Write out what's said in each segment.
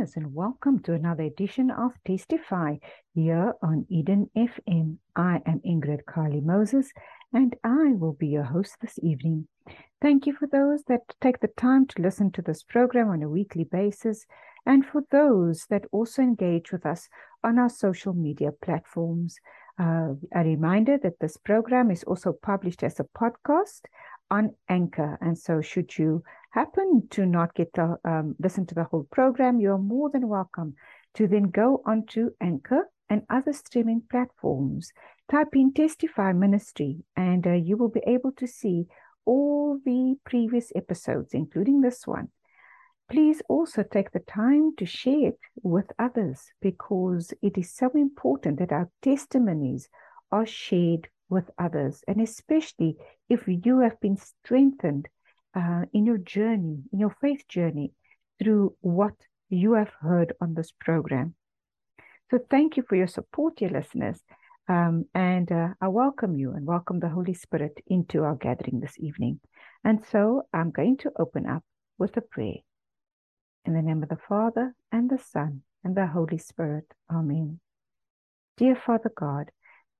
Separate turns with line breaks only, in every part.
listeners, and welcome to another edition of Testify here on Eden FM. I am Ingrid Kalie-Moses, and I will be your host this evening. Thank you for those that take the time to listen to this program on a weekly basis, and for those that also engage with us on our social media platforms. Uh, a reminder that this program is also published as a podcast on Anchor, and so should you happen to not get to um, listen to the whole program, you are more than welcome to then go onto Anchor and other streaming platforms. Type in Testify Ministry, and uh, you will be able to see all the previous episodes, including this one. Please also take the time to share it with others because it is so important that our testimonies are shared with others, and especially if you have been strengthened uh, in your journey, in your faith journey, through what you have heard on this program. So, thank you for your support, dear listeners. Um, and uh, I welcome you and welcome the Holy Spirit into our gathering this evening. And so, I'm going to open up with a prayer. In the name of the Father, and the Son, and the Holy Spirit. Amen. Dear Father God,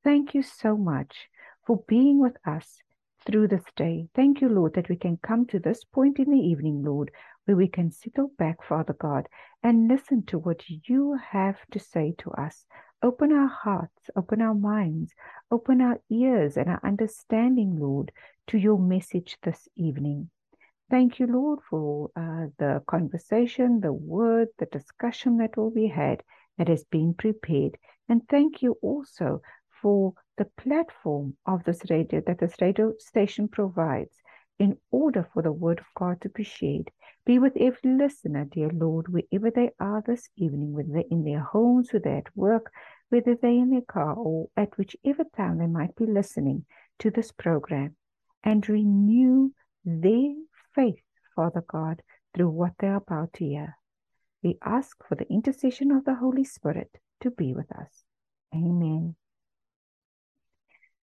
thank you so much for being with us through this day. Thank you, Lord, that we can come to this point in the evening, Lord, where we can settle back, Father God, and listen to what you have to say to us. Open our hearts, open our minds, open our ears and our understanding, Lord, to your message this evening. Thank you, Lord, for uh, the conversation, the word, the discussion that will be had that has been prepared. And thank you also for the platform of this radio that this radio station provides in order for the word of God to be shared. Be with every listener, dear Lord, wherever they are this evening, whether they're in their homes, whether they're at work, whether they're in their car, or at whichever time they might be listening to this program, and renew their faith, Father God, through what they're about to hear. We ask for the intercession of the Holy Spirit to be with us. Amen.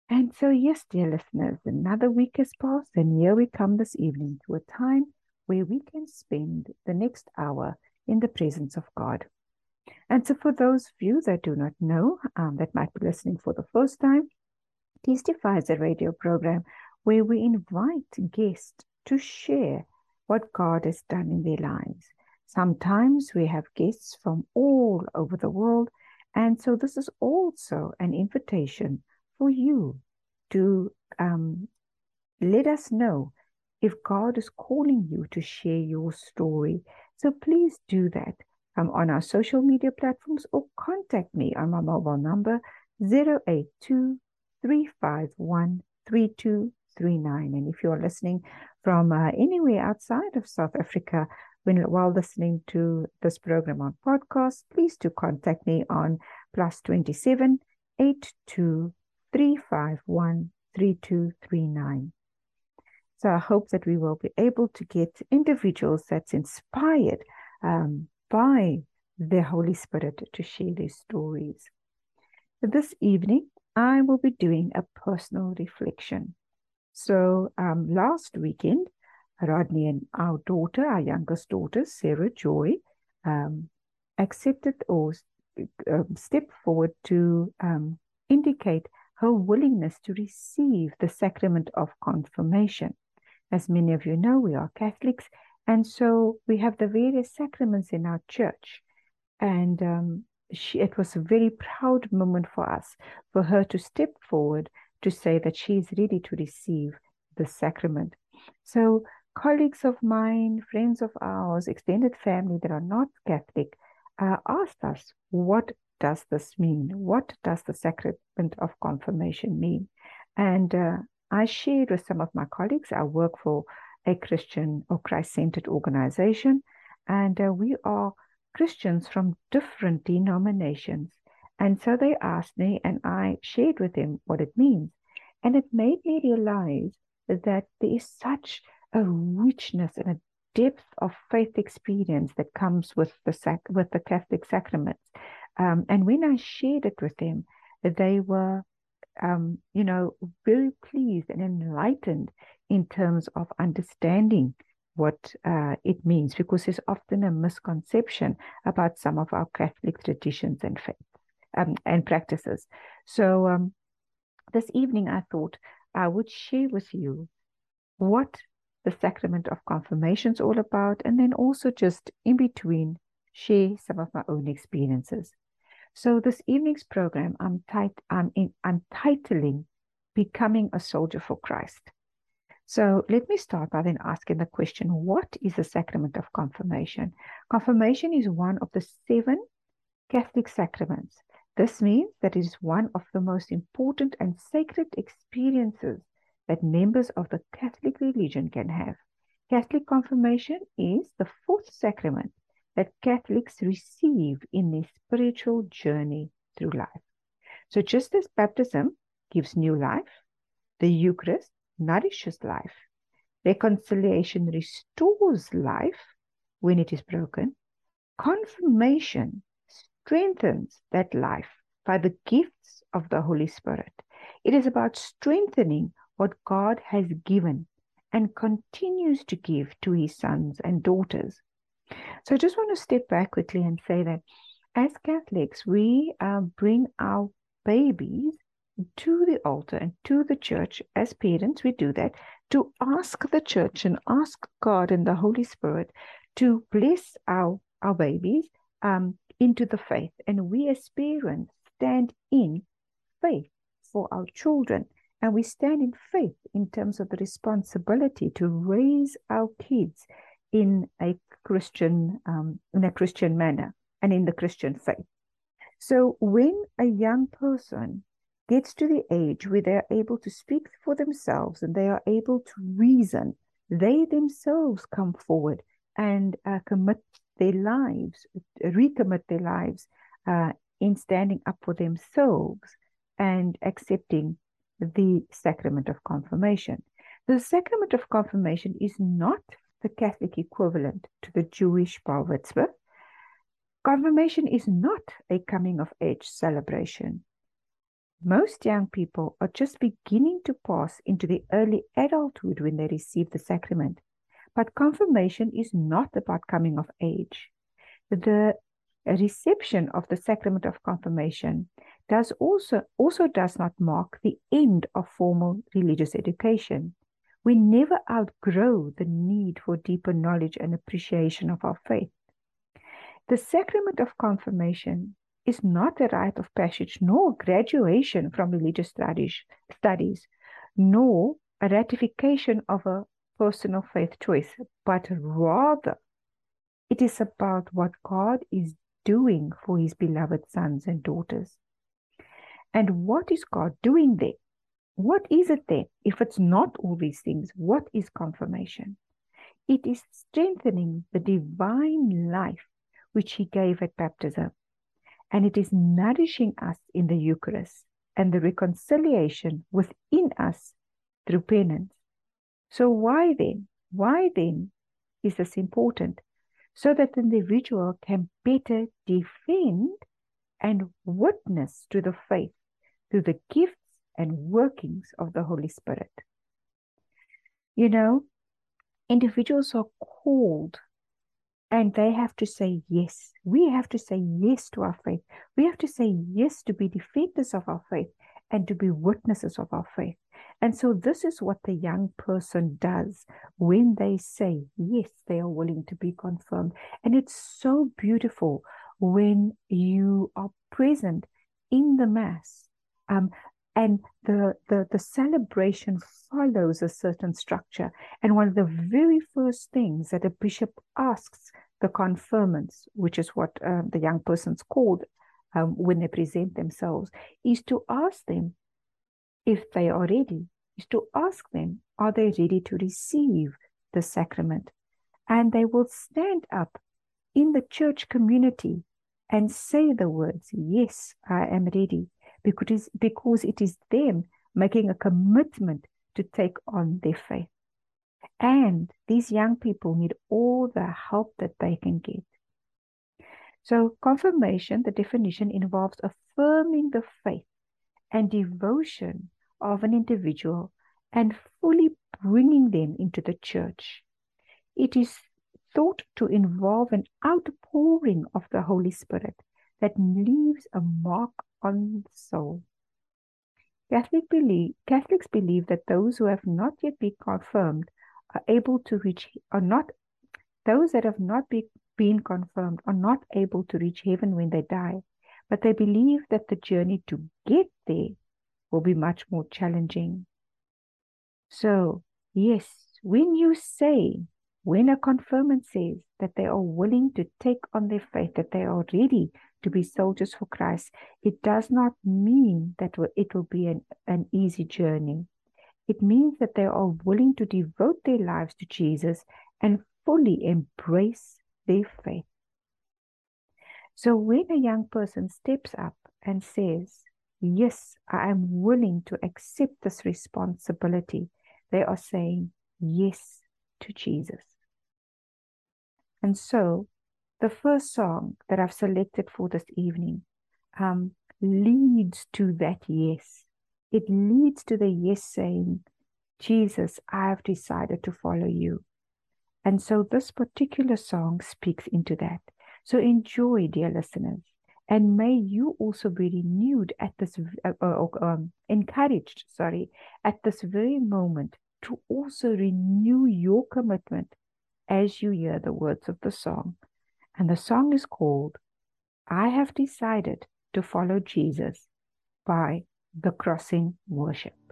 And so, yes, dear listeners, another week has passed, and here we come this evening to a time where we can spend the next hour in the presence of God. And so, for those of you that do not know, um, that might be listening for the first time, Testify is a radio program where we invite guests to share what God has done in their lives. Sometimes we have guests from all over the world, and so this is also an invitation for you to um, let us know if God is calling you to share your story. So please do that um, on our social media platforms or contact me on my mobile number 082 351 3239. And if you're listening from uh, anywhere outside of South Africa, when while listening to this program on podcast, please do contact me on plus 27 82 351 3239. So I hope that we will be able to get individuals that's inspired um, by the Holy Spirit to share their stories. This evening, I will be doing a personal reflection. So um, last weekend, Rodney and our daughter, our youngest daughter, Sarah Joy, um, accepted or um, stepped forward to um, indicate her willingness to receive the sacrament of confirmation. As many of you know, we are Catholics, and so we have the various sacraments in our church. And um, she, it was a very proud moment for us for her to step forward to say that she is ready to receive the sacrament. So, colleagues of mine, friends of ours, extended family that are not Catholic, uh, asked us, What does this mean? What does the sacrament of confirmation mean? And uh, I shared with some of my colleagues, I work for a Christian or Christ centered organization, and uh, we are Christians from different denominations. And so they asked me, and I shared with them what it means. And it made me realize that there is such a richness and a depth of faith experience that comes with the sac- with the Catholic sacraments. Um, and when I shared it with them, they were, um, you know, very pleased and enlightened in terms of understanding what uh, it means, because there's often a misconception about some of our Catholic traditions and faith um, and practices. So um, this evening, I thought I would share with you what the sacrament of confirmation is all about, and then also just in between share some of my own experiences. So this evening's program, I'm, tit- I'm, in, I'm titling "Becoming a Soldier for Christ." So let me start by then asking the question: What is the sacrament of confirmation? Confirmation is one of the seven Catholic sacraments. This means that it is one of the most important and sacred experiences that members of the Catholic religion can have. Catholic confirmation is the fourth sacrament that Catholics receive in their spiritual journey through life. So, just as baptism gives new life, the Eucharist nourishes life, reconciliation restores life when it is broken, confirmation strengthens that life by the gifts of the Holy Spirit. It is about strengthening what God has given and continues to give to his sons and daughters. So I just want to step back quickly and say that as Catholics, we uh, bring our babies to the altar and to the church as parents. We do that to ask the church and ask God and the Holy Spirit to bless our, our babies um, into the faith. And we as parents stand in faith for our children. And we stand in faith in terms of the responsibility to raise our kids in a Christian um, in a Christian manner and in the Christian faith. So when a young person gets to the age where they are able to speak for themselves and they are able to reason, they themselves come forward and uh, commit their lives, recommit their lives uh, in standing up for themselves and accepting the sacrament of confirmation. The sacrament of confirmation is not the Catholic equivalent to the Jewish bar mitzvah. Confirmation is not a coming of age celebration. Most young people are just beginning to pass into the early adulthood when they receive the sacrament. But confirmation is not about coming of age. The reception of the sacrament of confirmation does also also does not mark the end of formal religious education. We never outgrow the need for deeper knowledge and appreciation of our faith. The sacrament of confirmation is not a rite of passage nor graduation from religious studies, nor a ratification of a personal faith choice, but rather it is about what God is doing for his beloved sons and daughters. And what is God doing there? What is it then? If it's not all these things, what is confirmation? It is strengthening the divine life which he gave at baptism. And it is nourishing us in the Eucharist and the reconciliation within us through penance. So, why then? Why then is this important? So that the individual can better defend and witness to the faith through the gifts and workings of the Holy Spirit. You know, individuals are called and they have to say yes. We have to say yes to our faith. We have to say yes to be defenders of our faith and to be witnesses of our faith. And so, this is what the young person does when they say, yes, they are willing to be confirmed. And it's so beautiful when you are present in the Mass. Um, and the, the, the celebration follows a certain structure. And one of the very first things that a bishop asks the confirmants, which is what uh, the young person's called um, when they present themselves, is to ask them if they are ready, is to ask them, are they ready to receive the sacrament? And they will stand up in the church community and say the words, Yes, I am ready, because, because it is them making a commitment to take on their faith. And these young people need all the help that they can get. So, confirmation, the definition involves affirming the faith and devotion of an individual and fully bringing them into the church. It is thought to involve an outpouring of the Holy Spirit that leaves a mark on the soul. Catholic Catholics believe that those who have not yet been confirmed are able to reach, are not, those that have not be, been confirmed are not able to reach heaven when they die, but they believe that the journey to get there will be much more challenging. So, yes, when you say, when a confirmant says that they are willing to take on their faith, that they are ready to be soldiers for Christ, it does not mean that it will be an, an easy journey. It means that they are willing to devote their lives to Jesus and fully embrace their faith. So when a young person steps up and says, Yes, I am willing to accept this responsibility, they are saying yes to Jesus. And so the first song that I've selected for this evening um, leads to that yes. It leads to the yes saying, Jesus, I have decided to follow you. And so this particular song speaks into that. So enjoy, dear listeners. And may you also be renewed at this, uh, uh, um, encouraged, sorry, at this very moment to also renew your commitment as you hear the words of the song. And the song is called I Have Decided to Follow Jesus by The Crossing Worship.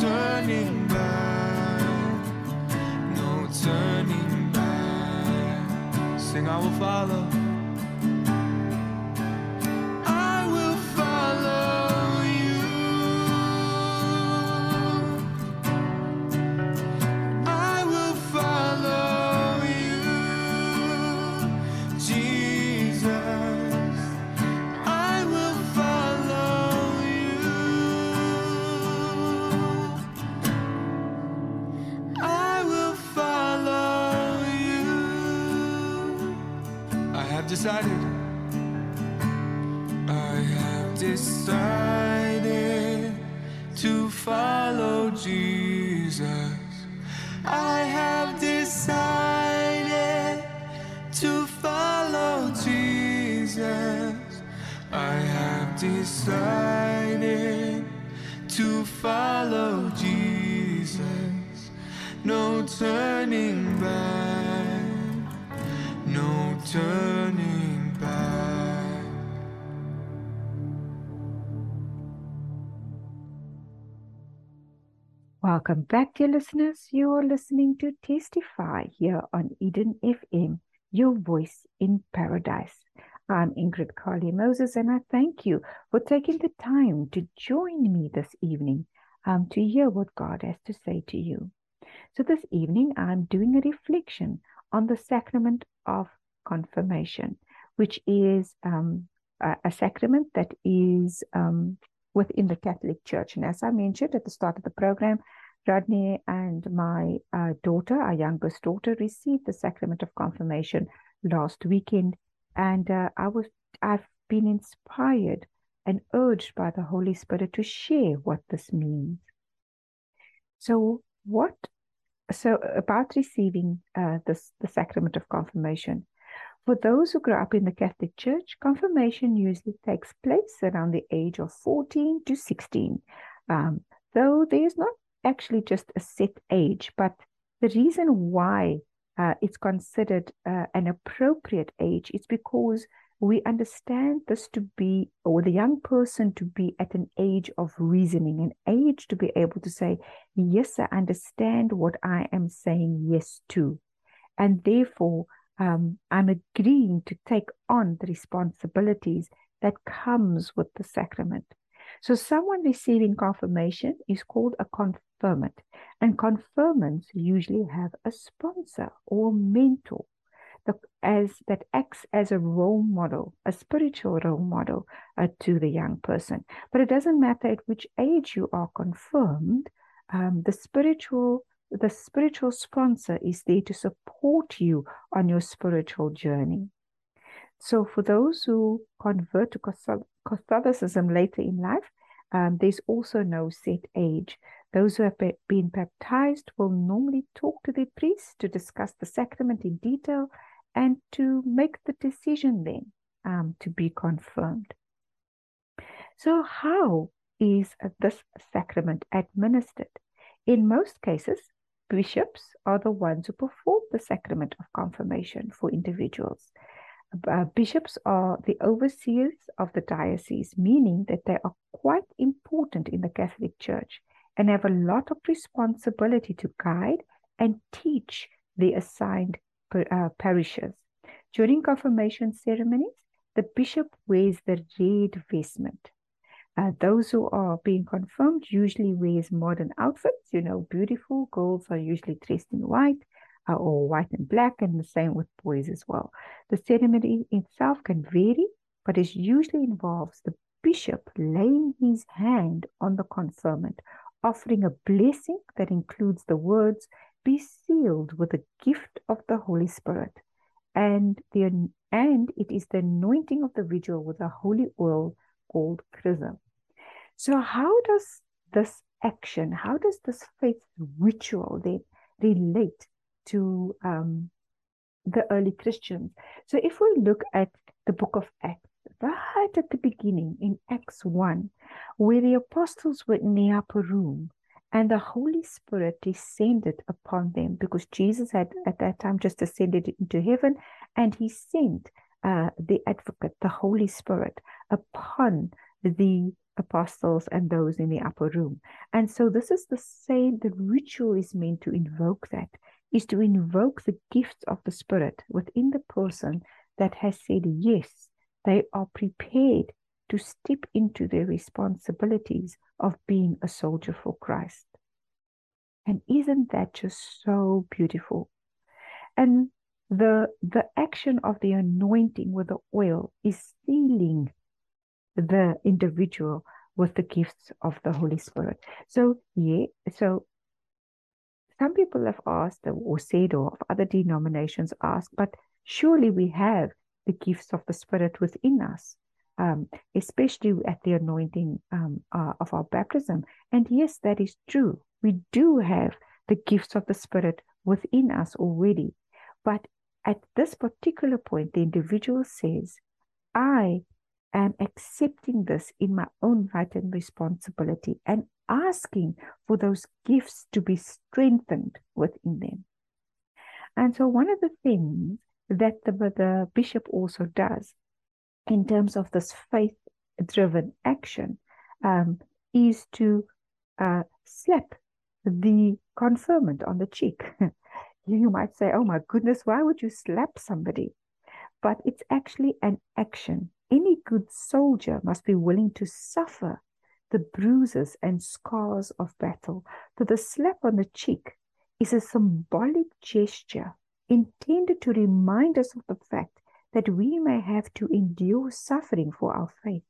turning back, no turning back. Sing, I will follow.
Welcome back, dear listeners. You are listening to Testify here on Eden FM, your voice in paradise. I'm Ingrid Kalie-Moses, and I thank you for taking the time to join me this evening um, to hear what God has to say to you. So, this evening, I'm doing a reflection on the sacrament of confirmation, which is um, a, a sacrament that is um, within the Catholic Church. And as I mentioned at the start of the program, Rodney and my uh, daughter, our youngest daughter, received the sacrament of confirmation last weekend, and uh, I was I've been inspired and urged by the Holy Spirit to share what this means. So, what? So, about receiving uh, this the sacrament of confirmation. For those who grow up in the Catholic Church, confirmation usually takes place around the age of 14 to 16. Um, though there is not actually just a set age, but the reason why uh, it's considered uh, an appropriate age is because we understand this to be, or the young person to be at an age of reasoning, an age to be able to say, Yes, I understand what I am saying yes to. And therefore, um, I'm agreeing to take on the responsibilities that comes with the sacrament. So someone receiving confirmation is called a confirmant, and confirmants usually have a sponsor or mentor that, as that acts as a role model, a spiritual role model uh, to the young person. But it doesn't matter at which age you are confirmed. Um, the spiritual the spiritual sponsor is there to support you on your spiritual journey. So, for those who convert to Catholicism later in life, um, there's also no set age. Those who have been baptized will normally talk to their priest to discuss the sacrament in detail and to make the decision then um, to be confirmed. So, how is this sacrament administered? In most cases, bishops are the ones who perform the sacrament of confirmation for individuals. Uh, bishops are the overseers of the diocese, meaning that they are quite important in the Catholic Church and have a lot of responsibility to guide and teach the assigned uh, parishes. During confirmation ceremonies, the bishop wears the red vestment. Uh, those who are being confirmed usually wears modern outfits. You know, beautiful girls are usually dressed in white uh, all white and black, and the same with boys as well. The ceremony itself can vary, but it usually involves the bishop laying his hand on the confirmant, offering a blessing that includes the words, "Be sealed with the gift of the Holy Spirit," and the and it is the anointing of the vigil with a holy oil called chrism. So, how does this action, how does this faith ritual then relate to um, the early Christians? So, if we look at the book of Acts, right at the beginning in Acts 1, where the apostles were in the upper room and the Holy Spirit descended upon them because Jesus had at that time just ascended into heaven and he sent uh, the advocate, the Holy Spirit, upon the apostles and those in the upper room. And so this is the same, the ritual is meant to invoke that. Is to invoke the gifts of the Spirit within the person that has said yes, they are prepared to step into their responsibilities of being a soldier for Christ. And isn't that just so beautiful? And the the action of the anointing with the oil is sealing the individual with the gifts of the Holy Spirit. So yeah, so some people have asked or said or of other denominations ask, but surely we have the gifts of the Spirit within us. Um, especially at the anointing um, uh, of our baptism. And yes, that is true. We do have the gifts of the Spirit within us already. But at this particular point, the individual says, I am accepting this in my own right and responsibility and asking for those gifts to be strengthened within them. And so, one of the things that the, the bishop also does in terms of this faith driven action um, is to uh, slap the confirmant on the cheek. you might say, oh my goodness, why would you slap somebody? But it's actually an action. Any good soldier must be willing to suffer the bruises and scars of battle. So the slap on the cheek is a symbolic gesture intended to remind us of the fact that we may have to endure suffering for our faith.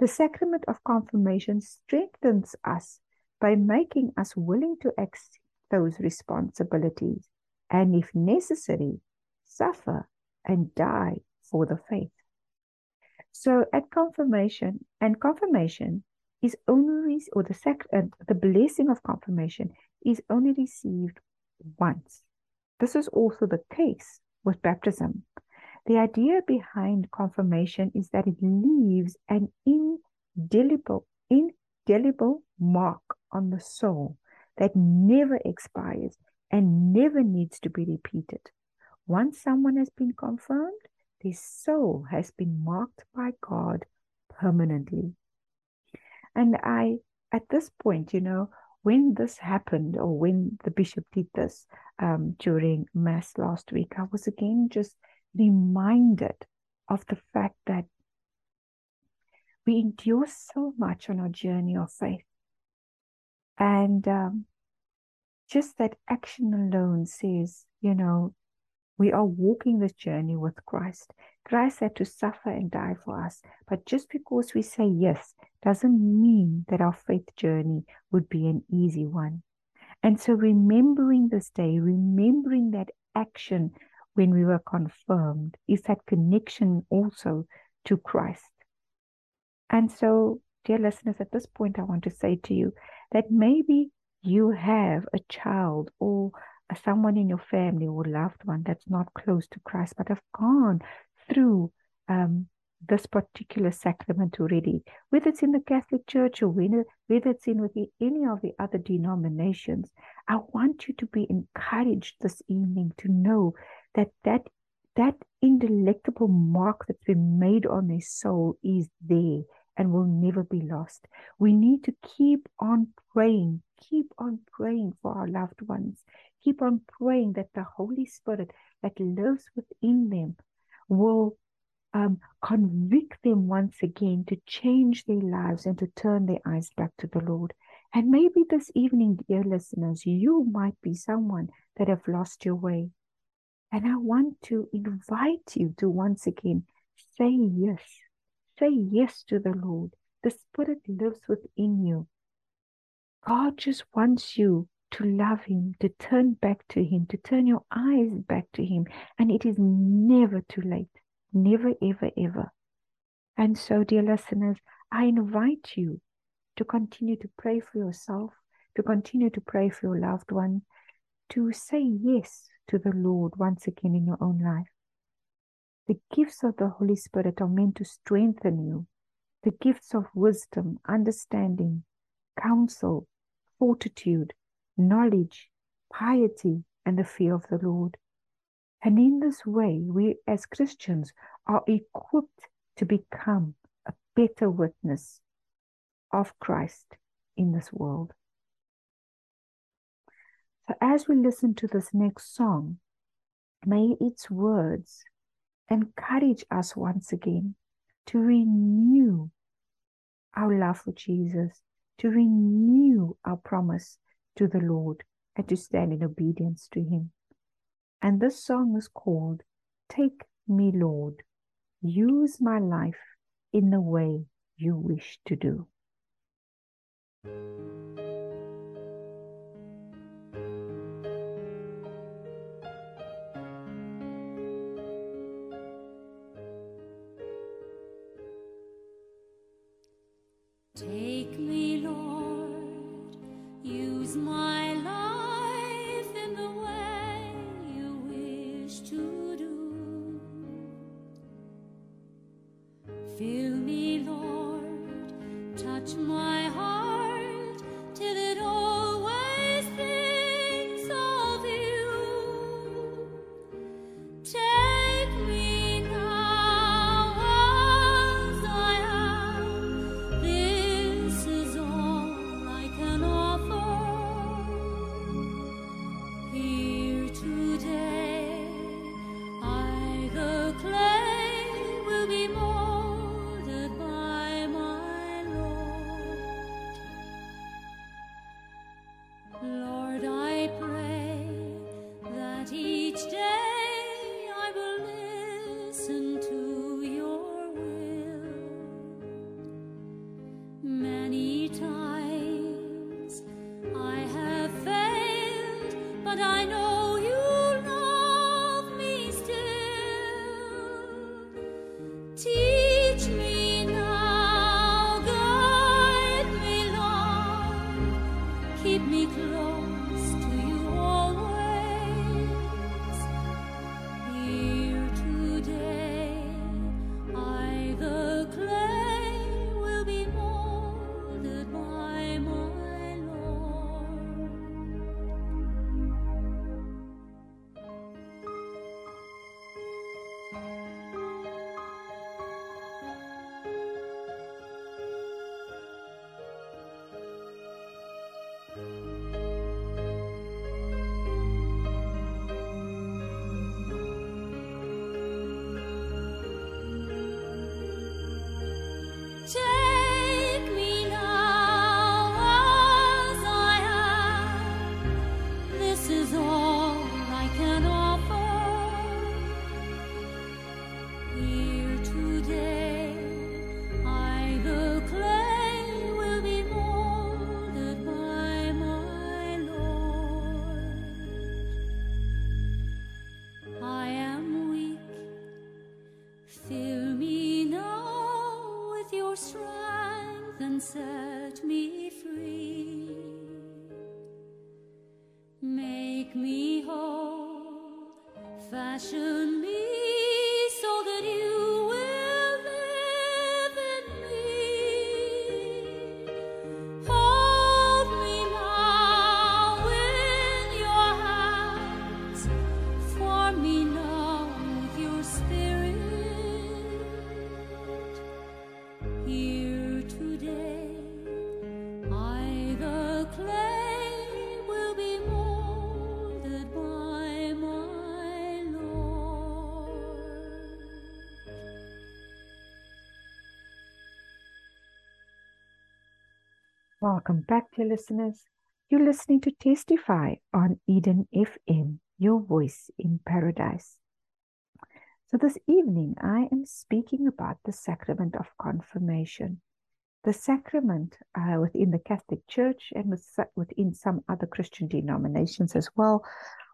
The sacrament of confirmation strengthens us by making us willing to accept those responsibilities and, if necessary, suffer and die for the faith. So, at confirmation, and confirmation is only, or the uh, the blessing of confirmation is only received once. This is also the case with baptism. The idea behind confirmation is that it leaves an indelible, indelible mark on the soul that never expires and never needs to be repeated. Once someone has been confirmed, their soul has been marked by God permanently. And I, at this point, you know, when this happened or when the bishop did this um, during Mass last week, I was again just reminded of the fact that we endure so much on our journey of faith. And um, just that action alone says, you know, we are walking this journey with Christ. Christ had to suffer and die for us. But just because we say yes doesn't mean that our faith journey would be an easy one. And so, remembering this day, remembering that action when we were confirmed, is that connection also to Christ. And so, dear listeners, at this point, I want to say to you that maybe you have a child or someone in your family or loved one that's not close to Christ, but have gone through um, this particular sacrament already, whether it's in the Catholic Church or whether, whether it's in with any of the other denominations, I want you to be encouraged this evening to know that that, that indelectable mark that's been made on their soul is there and will never be lost. We need to keep on praying, keep on praying for our loved ones, keep on praying that the Holy Spirit that lives within them will um, convict them once again to change their lives and to turn their eyes back to the Lord. And maybe this evening, dear listeners, you might be someone that have lost your way. And I want to invite you to once again say yes. Say yes to the Lord. The Spirit lives within you. God just wants you to love Him, to turn back to Him, to turn your eyes back to Him. And it is never too late. Never, ever, ever. And so, dear listeners, I invite you to continue to pray for yourself, to continue to pray for your loved one, to say yes to the Lord once again in your own life. The gifts of the Holy Spirit are meant to strengthen you. The gifts of wisdom, understanding, counsel, fortitude, knowledge, piety, and the fear of the Lord. And in this way, we as Christians are equipped to become a better witness of Christ in this world. So as we listen to this next song, may its words encourage us once again to renew our love for Jesus, to renew our promise to the Lord, and to stand in obedience to Him. And this song is called Take Me, Lord. Use my life in the way you wish to do.
Take me, Lord, use my life in the way you wish to do. Fill me, Lord, touch my
Welcome back, dear listeners. You're listening to Testify on Eden FM, your voice in paradise. So, this evening, I am speaking about the sacrament of confirmation. The sacrament uh, within the Catholic Church and with, within some other Christian denominations as well,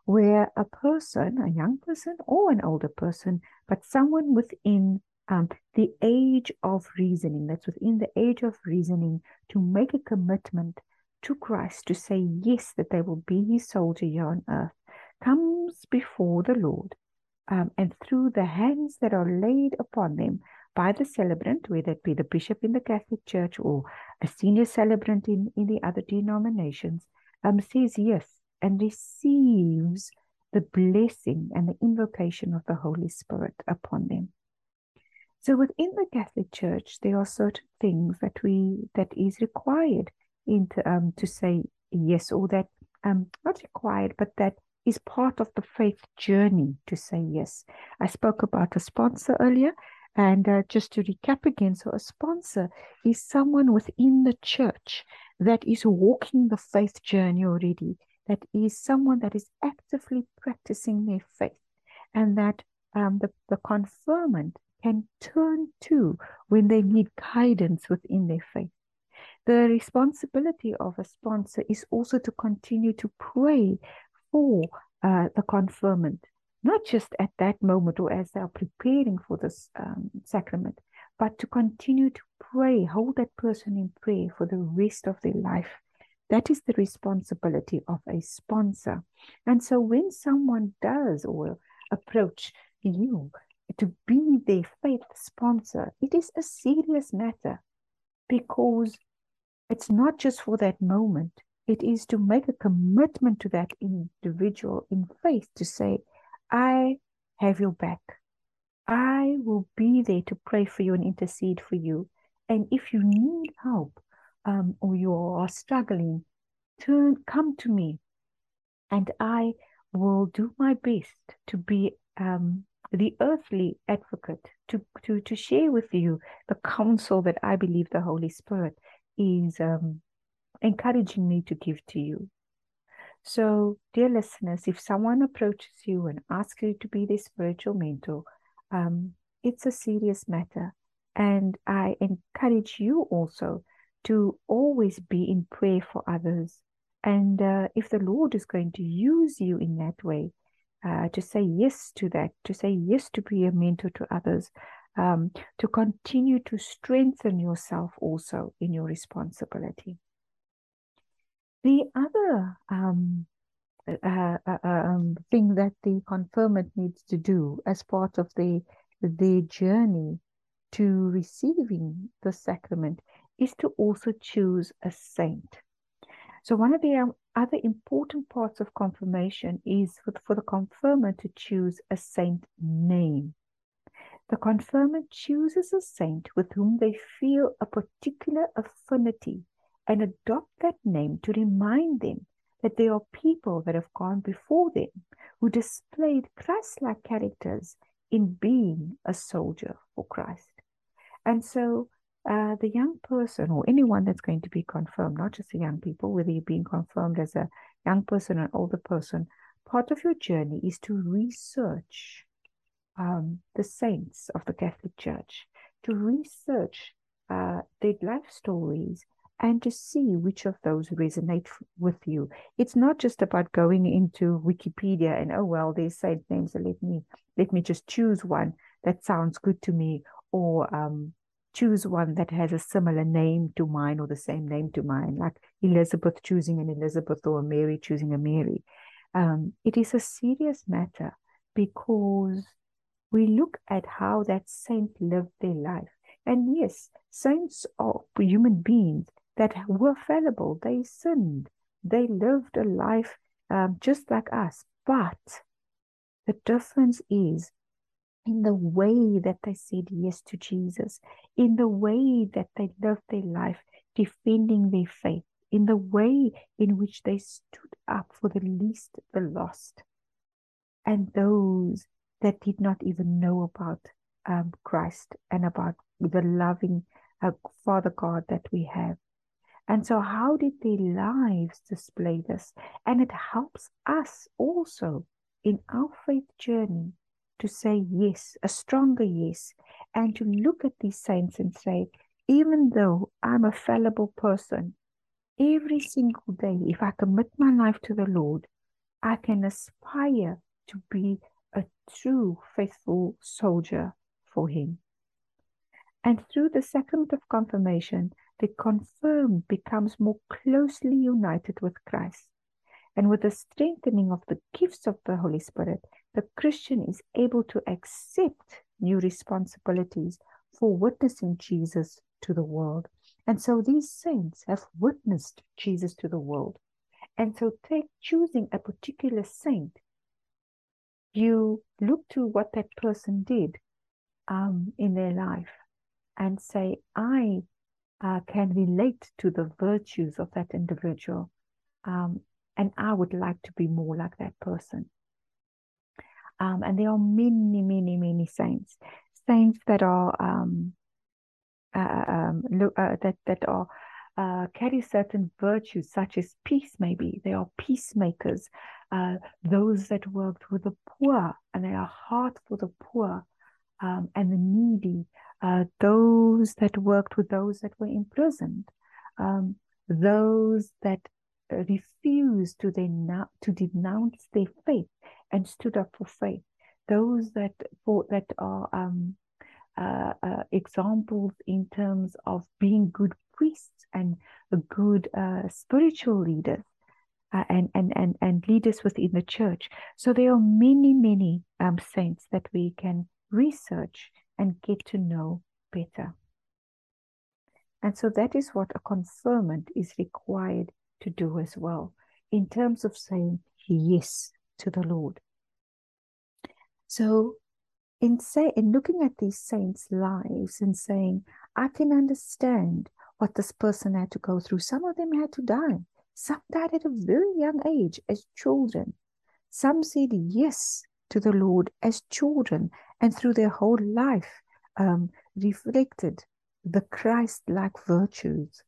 where a person, a young person or an older person, but someone within um, the age of reasoning, that's within the age of reasoning, to make a commitment to Christ, to say yes, that they will be his soldier here on earth, comes before the Lord. Um, and through the hands that are laid upon them by the celebrant, whether it be the bishop in the Catholic Church or a senior celebrant in, in the other denominations, um, says yes and receives the blessing and the invocation of the Holy Spirit upon them. So within the Catholic Church, there are certain things that we that is required in to, um, to say yes, or that um, not required, but that is part of the faith journey to say yes. I spoke about a sponsor earlier, and uh, just to recap again, so a sponsor is someone within the church that is walking the faith journey already, that is someone that is actively practicing their faith, and that um, the, the confirmant can turn to when they need guidance within their faith. The responsibility of a sponsor is also to continue to pray for uh, the confirmant, not just at that moment or as they are preparing for this um, sacrament, but to continue to pray, hold that person in prayer for the rest of their life. That is the responsibility of a sponsor. And so when someone does or approach you to be their faith sponsor, it is a serious matter because it's not just for that moment, it is to make a commitment to that individual in faith to say, I have your back. I will be there to pray for you and intercede for you. And if you need help um, or you are struggling, turn come to me, and I will do my best to be um, the earthly advocate to, to, to share with you the counsel that I believe the Holy Spirit is um, encouraging me to give to you. So, dear listeners, if someone approaches you and asks you to be their spiritual mentor, um, it's a serious matter. And I encourage you also to always be in prayer for others. And uh, if the Lord is going to use you in that way, uh, to say yes to that, to say yes to be a mentor to others, um, to continue to strengthen yourself also in your responsibility. The other um, uh, uh, um, thing that the confirmant needs to do as part of the the journey to receiving the sacrament is to also choose a saint. So one of the um, other important parts of confirmation is for, for the confirmant to choose a saint name. The confirmant chooses a saint with whom they feel a particular affinity and adopt that name to remind them that there are people that have gone before them who displayed Christ like characters in being a soldier for Christ. And so uh, the young person or anyone that's going to be confirmed, not just the young people, whether you're being confirmed as a young person or an older person, part of your journey is to research um, the saints of the Catholic Church, to research uh, their life stories and to see which of those resonate with you. It's not just about going into Wikipedia and oh well, there's saint names, so let me let me just choose one that sounds good to me, or um, choose one that has a similar name to mine or the same name to mine, like Elizabeth choosing an Elizabeth or Mary choosing a Mary. Um, it is a serious matter because we look at how that saint lived their life. And yes, saints are human beings that were fallible. They sinned. They lived a life um, just like us. But the difference is in the way that they said yes to Jesus, in the way that they lived their life defending their faith, in the way in which they stood up for the least, the lost, and those that did not even know about um, Christ and about the loving uh, Father God that we have. And so, how did their lives display this? And it helps us also in our faith journey to say yes, a stronger yes, and to look at these saints and say, even though I'm a fallible person, every single day, if I commit my life to the Lord, I can aspire to be a true faithful soldier for Him. And through the sacrament of confirmation, the confirmed becomes more closely united with Christ. And with the strengthening of the gifts of the Holy Spirit, the Christian is able to accept new responsibilities for witnessing Jesus to the world. And so these saints have witnessed Jesus to the world. And so take choosing a particular saint, you look to what that person did um, in their life and say, I uh, can relate to the virtues of that individual. Um, and I would like to be more like that person. Um, and there are many, many, many saints, saints that are um, uh, um, uh, that that are uh, carry certain virtues, such as peace. Maybe they are peacemakers. Uh, those that worked with the poor, and they are heart for the poor um, and the needy. Uh, those that worked with those that were imprisoned. Um, those that refused to, denounce, to denounce their faith and stood up for faith. Those that for that are um, uh, uh, examples in terms of being good priests and good uh, spiritual leaders. Uh, and, and, and, and leaders within the church. So there are many, many um, saints that we can research and get to know better. And so that is what a confirmant is required to do as well in terms of saying yes to the Lord. So, in say in looking at these saints' lives and saying, I can understand what this person had to go through. Some of them had to die. Some died at a very young age as children. Some said yes to the Lord as children and through their whole life um, reflected the Christ like virtues.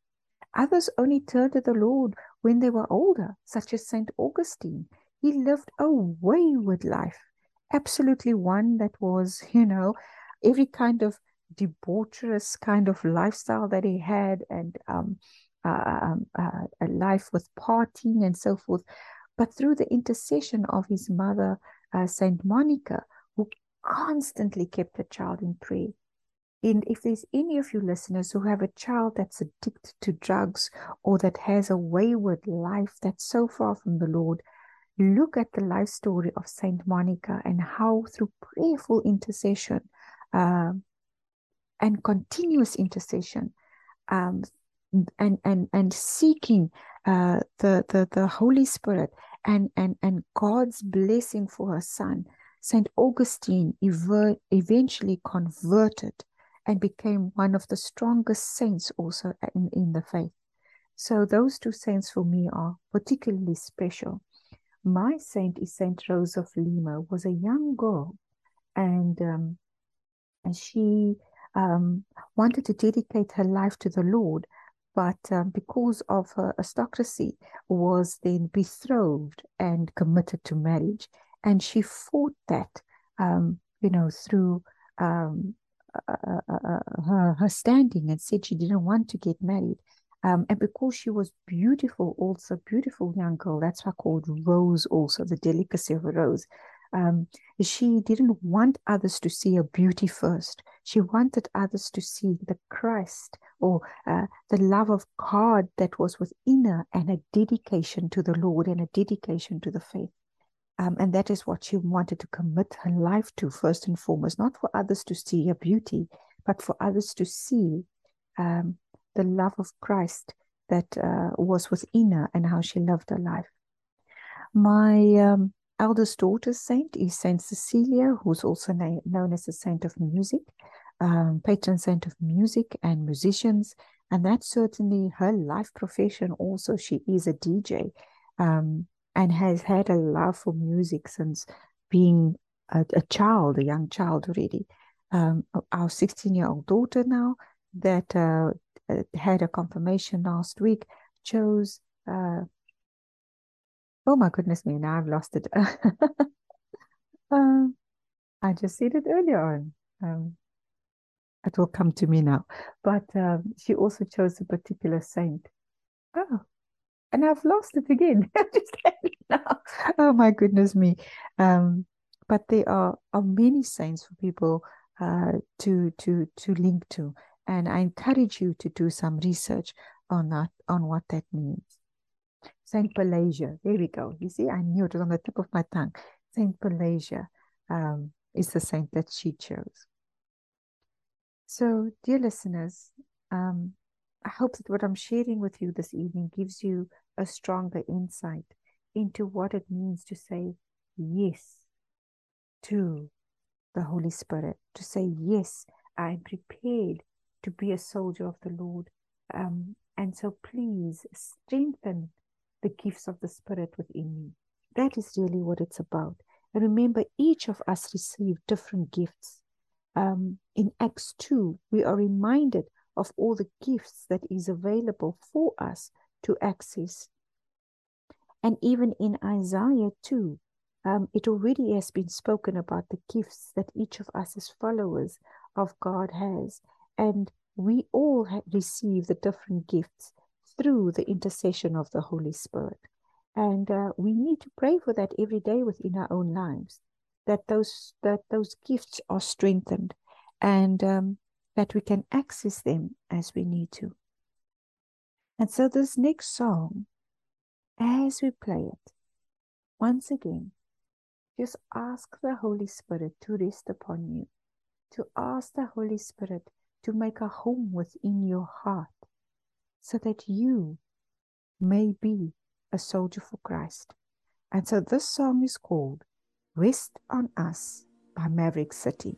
Others only turned to the Lord when they were older, such as St. Augustine. He lived a wayward life, absolutely one that was, you know, every kind of debaucherous kind of lifestyle that he had and um, uh, um, uh, a life with partying and so forth. But through the intercession of his mother, uh, Saint Monica, who constantly kept the child in prayer, and if there's any of you listeners who have a child that's addicted to drugs or that has a wayward life that's so far from the Lord, look at the life story of Saint Monica and how through prayerful intercession uh, and continuous intercession um, and and and seeking uh, the, the the Holy Spirit and and and God's blessing for her son, Saint Augustine eventually converted and became one of the strongest saints also in, in the faith. So those two saints for me are particularly special. My saint is Saint Rose of Lima, was a young girl, and um, and she um, wanted to dedicate her life to the Lord, but um, because of her aristocracy, was then betrothed and committed to marriage, and she fought that, um, you know, through um, uh, her, her standing and said she didn't want to get married. Um, and because she was beautiful, also beautiful young girl, that's why called Rose also, the delicacy of a rose. Um, she didn't want others to see her beauty first. She wanted others to see the Christ or uh, the love of God that was within her and a dedication to the Lord and a dedication to the faith. Um, and that is what she wanted to commit her life to, first and foremost, not for others to see her beauty, but for others to see um, the love of Christ that uh, was within her and how she loved her life. My um, eldest daughter's saint is Saint Cecilia, who's also na- known as the saint of music, um, patron saint of music and musicians. And that's certainly her life profession. Also, she is a DJ. Um, and has had a love for music since being a, a child, a young child already. Um, our 16 year old daughter now that uh, uh, had a confirmation last week chose. Uh, oh my goodness me! Now I've lost it. um, I just said it earlier on. Um, it will come to me now. But um, she also chose a particular saint. Oh, and I've lost it again. oh my goodness me. Um, but there are, are many saints for people uh, to to to link to, and I encourage you to do some research on that on what that means. Saint Pelagia, there we go. You see, I knew it was on the tip of my tongue. Saint Pelagia um, is the saint that she chose. So, dear listeners, um, I hope that what I'm sharing with you this evening gives you a stronger insight into what it means to say yes to the Holy Spirit, to say, Yes, I'm prepared to be a soldier of the Lord. Um, and so please strengthen the gifts of the Spirit within me. That is really what it's about. And remember, each of us received different gifts. Um, in Acts 2, we are reminded of all the gifts that is available for us to access. And even in Isaiah 2, um, it already has been spoken about the gifts that each of us as followers of God has. And we all receive the different gifts through the intercession of the Holy Spirit. And uh, we need to pray for that every day within our own lives, that those that those gifts are strengthened, and um, that we can access them as we need to. And so this next song, as we play it, once again, just ask the Holy Spirit to rest upon you, to ask the Holy Spirit to make a home within your heart so that you may be a soldier for Christ. And so this song is called Rest on Us by Maverick City.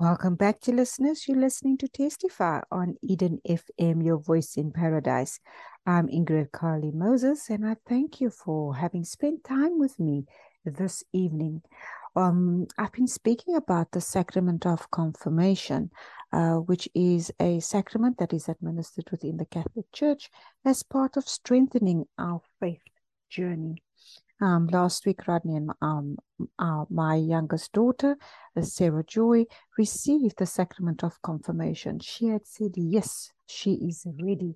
Welcome back to listeners. You're listening to Testify on Eden FM, your voice in paradise. I'm Ingrid Kalie-Moses, and I thank you for having spent time with me this evening. Um, I've been speaking about the sacrament of confirmation, uh, which is a sacrament that is administered within the Catholic Church as part of strengthening our faith journey. Um, last week, Rodney and um, uh, my youngest daughter, uh, Sarah Joy, received the sacrament of confirmation. She had said, Yes, she is ready,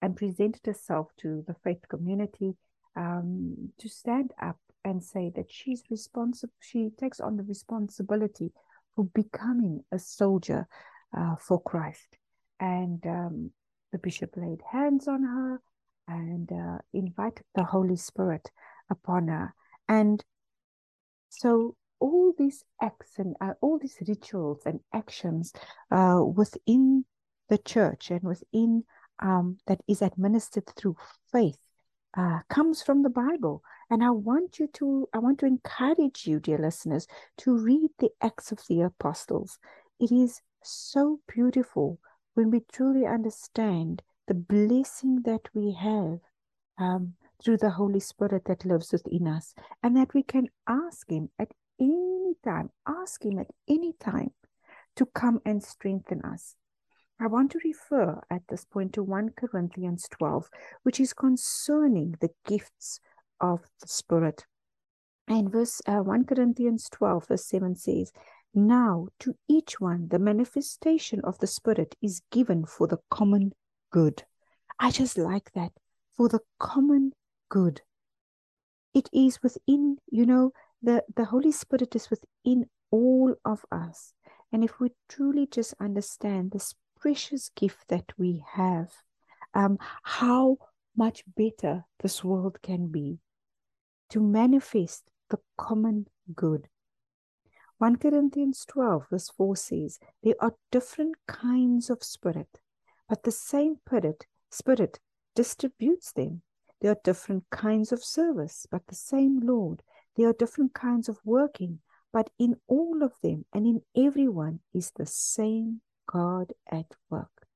and presented herself to the faith community um, to stand up and say that she's responsible. She takes on the responsibility for becoming a soldier uh, for Christ. And um, the bishop laid hands on her and uh, invited the Holy Spirit upon her. And so all these acts and uh, all these rituals and actions uh, within the church and within um, that is administered through faith uh, comes from the Bible. And I want you to, I want to encourage you, dear listeners, to read the Acts of the Apostles. It is so beautiful when we truly understand the blessing that we have um, through the Holy Spirit that lives within us, and that we can ask Him at any time, ask Him at any time to come and strengthen us. I want to refer at this point to 1 Corinthians 12, which is concerning the gifts of the Spirit. And verse uh, 1 Corinthians 12, verse 7 says, Now to each one the manifestation of the Spirit is given for the common good. I just like that. For the common good. It is within, you know, the, the Holy Spirit is within all of us. And if we truly just understand this precious gift that we have, um, how much better this world can be to manifest the common good. 1 Corinthians 12, verse 4 says, There are different kinds of spirit, but the same spirit, spirit distributes them. There are different kinds of service, but the same Lord. There are different kinds of working, but in all of them and in everyone is the same God at work.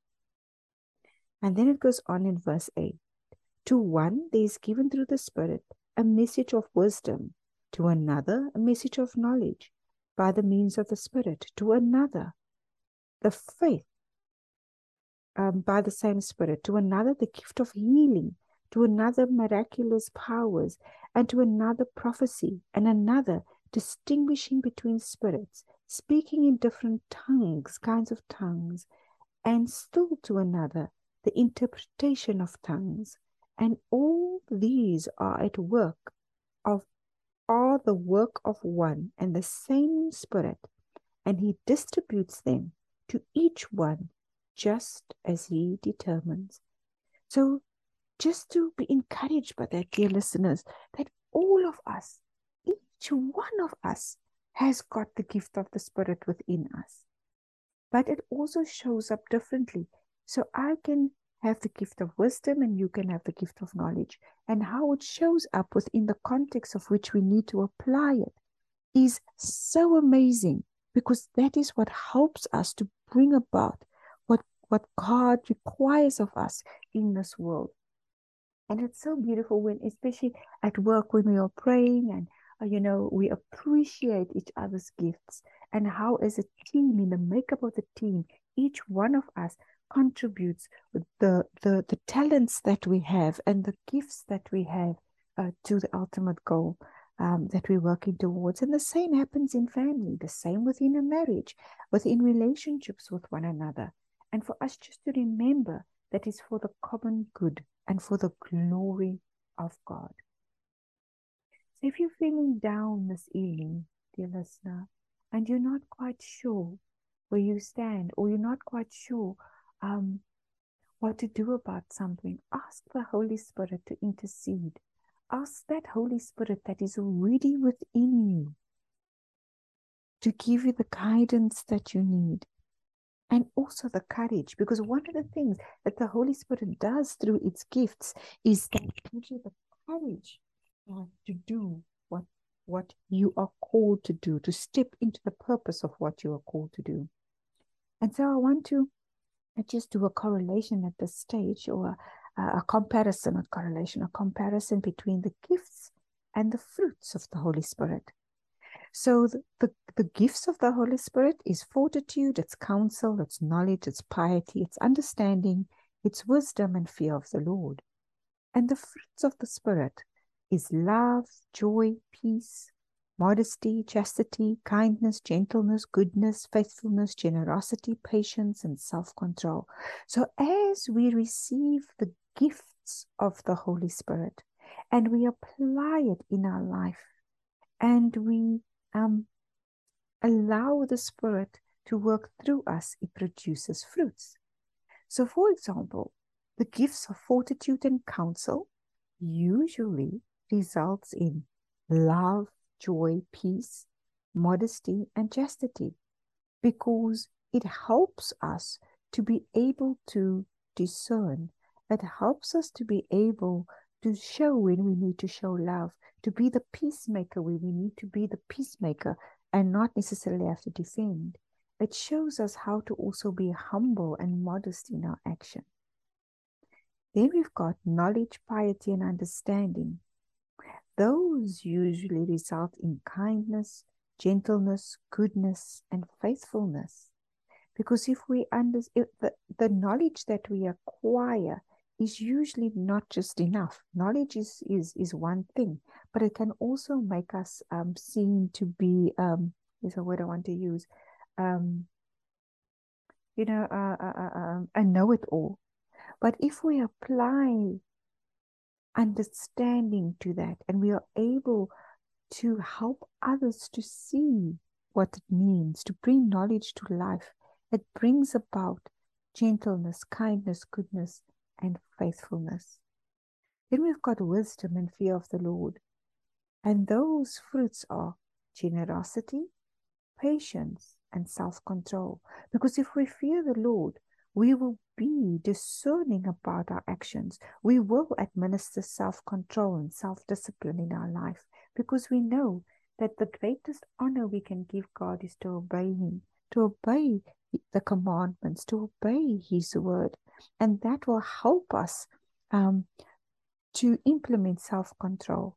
And then it goes on in verse 8 To one, there is given through the Spirit a message of wisdom, to another, a message of knowledge by the means of the Spirit, to another, the faith um, by the same Spirit, to another, the gift of healing, to another, miraculous powers, and to another, prophecy, and another, distinguishing between spirits, speaking in different tongues, kinds of tongues, and still to another, the interpretation of tongues. And all these are at work of are the work of one and the same Spirit, and He distributes them to each one just as He determines. So, just to be encouraged by that, dear listeners, that all of us, each one of us, has got the gift of the Spirit within us. But it also shows up differently. So, I can have the gift of wisdom and you can have the gift of knowledge. And how it shows up within the context of which we need to apply it is so amazing because that is what helps us to bring about what, what God requires of us in this world. And it's so beautiful when, especially at work, when we are praying and, uh, you know, we appreciate each other's gifts and how, as a team, in the makeup of the team, each one of us contributes the, the, the talents that we have and the gifts that we have uh, to the ultimate goal um, that we're working towards. And the same happens in family, the same within a marriage, within relationships with one another. And for us just to remember that is for the common good and for the glory of God. So if you're feeling down this evening, dear listener, and you're not quite sure where you stand, or you're not quite sure um, what to do about something, ask the Holy Spirit to intercede ask that Holy Spirit that is already within you to give you the guidance that you need and also the courage. Because one of the things that the Holy Spirit does through its gifts is that gives you the courage uh, to do what, what you are called to do, to step into the purpose of what you are called to do. And so I want to just do a correlation at this stage or a, a comparison, not correlation, a comparison between the gifts and the fruits of the Holy Spirit. So the, the, the, gifts of the Holy Spirit is fortitude, it's counsel, it's knowledge, it's piety, it's understanding, it's wisdom and fear of the Lord. And the fruits of the Spirit is love, joy, peace, modesty, chastity, kindness, gentleness, goodness, faithfulness, generosity, patience, and self control. So, as we receive the gifts of the Holy Spirit and we apply it in our life and we um, allow the Spirit to work through us, it produces fruits. So, for example, the gifts of fortitude and counsel usually results in love, joy, peace, modesty, and chastity because it helps us to be able to discern. It helps us to be able to show when we need to show love, to be the peacemaker when we need to be the peacemaker and not necessarily have to defend. It shows us how to also be humble and modest in our action. Then we've got knowledge, piety, and understanding. Those usually result in kindness, gentleness, goodness, and faithfulness. Because if we understand the, the knowledge that we acquire is usually not just enough. Knowledge is is is one thing, but it can also make us um, seen to be um, is a word I want to use, um, you know, uh, uh, uh, a know-it-all. But if we apply understanding to that, and we are able to help others to see what it means to bring knowledge to life, it brings about gentleness, kindness, goodness, and faithfulness. Then we've got wisdom and fear of the Lord. And those fruits are generosity, patience, and self control. Because if we fear the Lord, we will be discerning about our actions. We will administer self control and self discipline in our life because we know that the greatest honor we can give God is to obey Him, to obey the commandments, to obey His word. And that will help us um, to implement self control.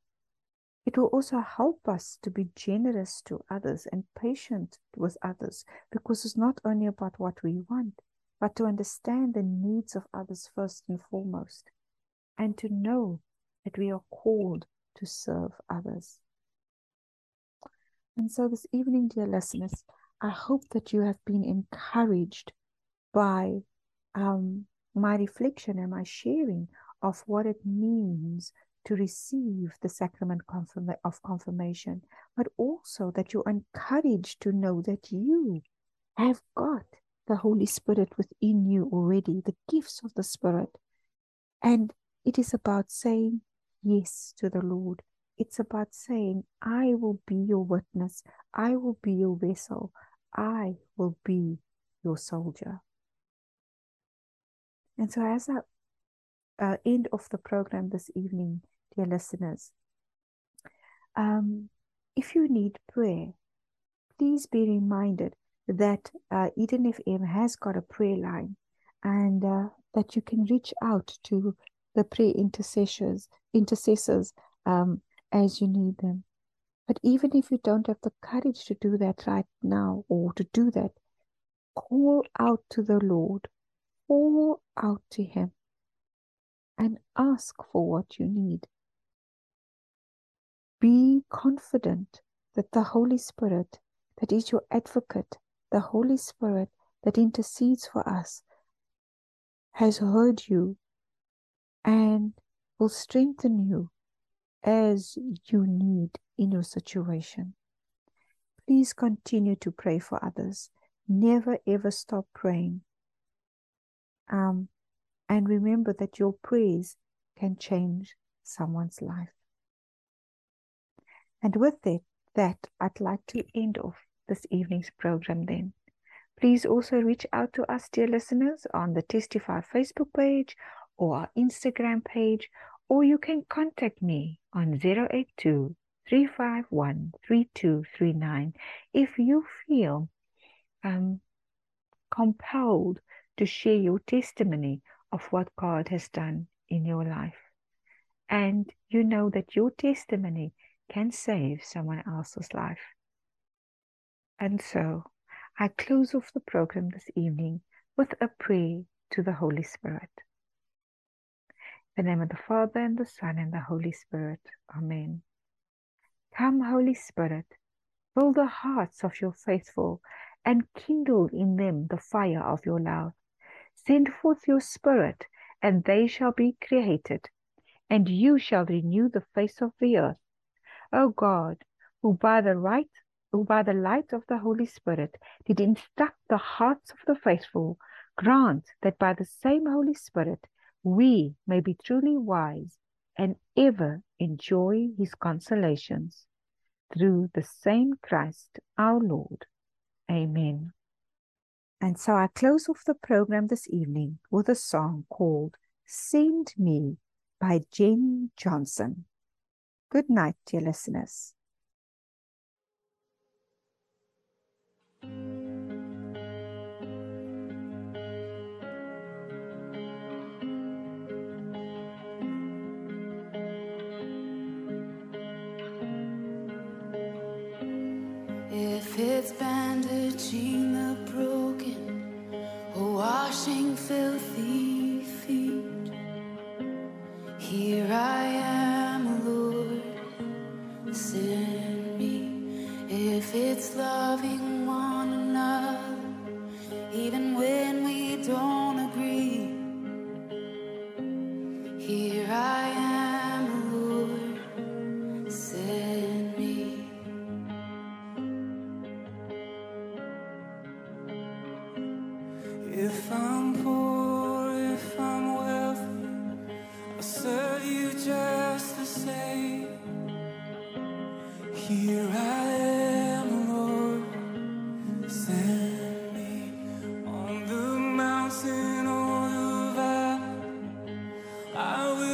It will also help us to be generous to others and patient with others because it's not only about what we want, but to understand the needs of others first and foremost, and to know that we are called to serve others. And so, this evening, dear listeners, I hope that you have been encouraged by um, my reflection and my sharing of what it means to receive the sacrament of confirmation, but also that you're encouraged to know that you have got the Holy Spirit within you already, the gifts of the Spirit. And it is about saying yes to the Lord. It's about saying, I will be your witness. I will be your vessel. I will be your soldier. And so, as I uh, end of the program this evening, dear listeners, um, if you need prayer, please be reminded that uh, Eden FM has got a prayer line and uh, that you can reach out to the prayer intercessors, intercessors um, as you need them. But even if you don't have the courage to do that right now or to do that, call out to the Lord, call out to Him, and ask for what you need. Be confident that the Holy Spirit, that is your advocate, the Holy Spirit that intercedes for us, has heard you and will strengthen you as you need in your situation. Please continue to pray for others. Never ever stop praying. Um, and remember that your prayers can change someone's life. And with it, that, I'd like to end off this evening's program then. Please also reach out to us, dear listeners, on the Testify Facebook page or our Instagram page, or you can contact me on 082 351 3239 if you feel um, compelled to share your testimony of what God has done in your life. And you know that your testimony can save someone else's life. And so I close off the program this evening with a prayer to the Holy Spirit. In the name of the Father, and the Son, and the Holy Spirit. Amen. Come, Holy Spirit, fill the hearts of your faithful and kindle in them the fire of your love. Send forth your Spirit, and they shall be created, and you shall renew the face of the earth. O God, who by the right who by the light of the Holy Spirit did instruct the hearts of the faithful, grant that by the same Holy Spirit we may be truly wise and ever enjoy his consolations. Through the same Christ our Lord. Amen. And so I close off the program this evening with a song called Send Me by Jen Johnson. Good night, dear listeners.
If it's bandaging washing filthy feet, here I am, Lord, send me. If it's loving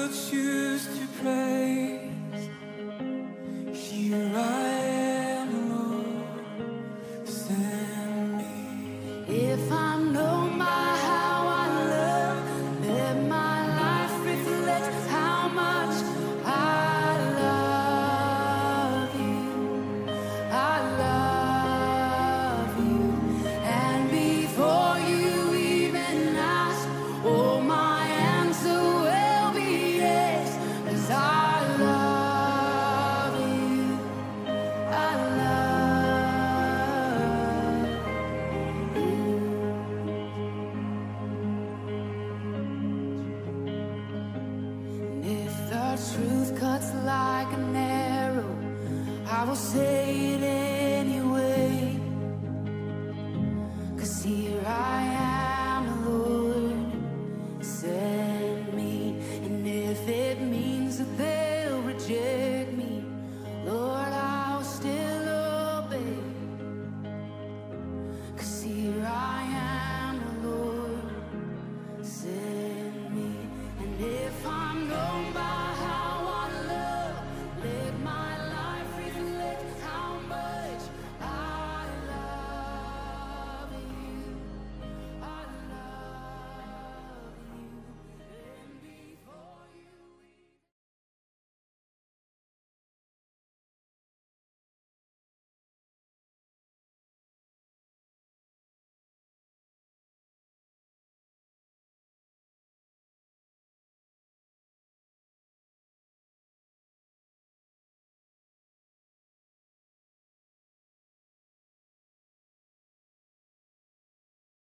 choose to praise.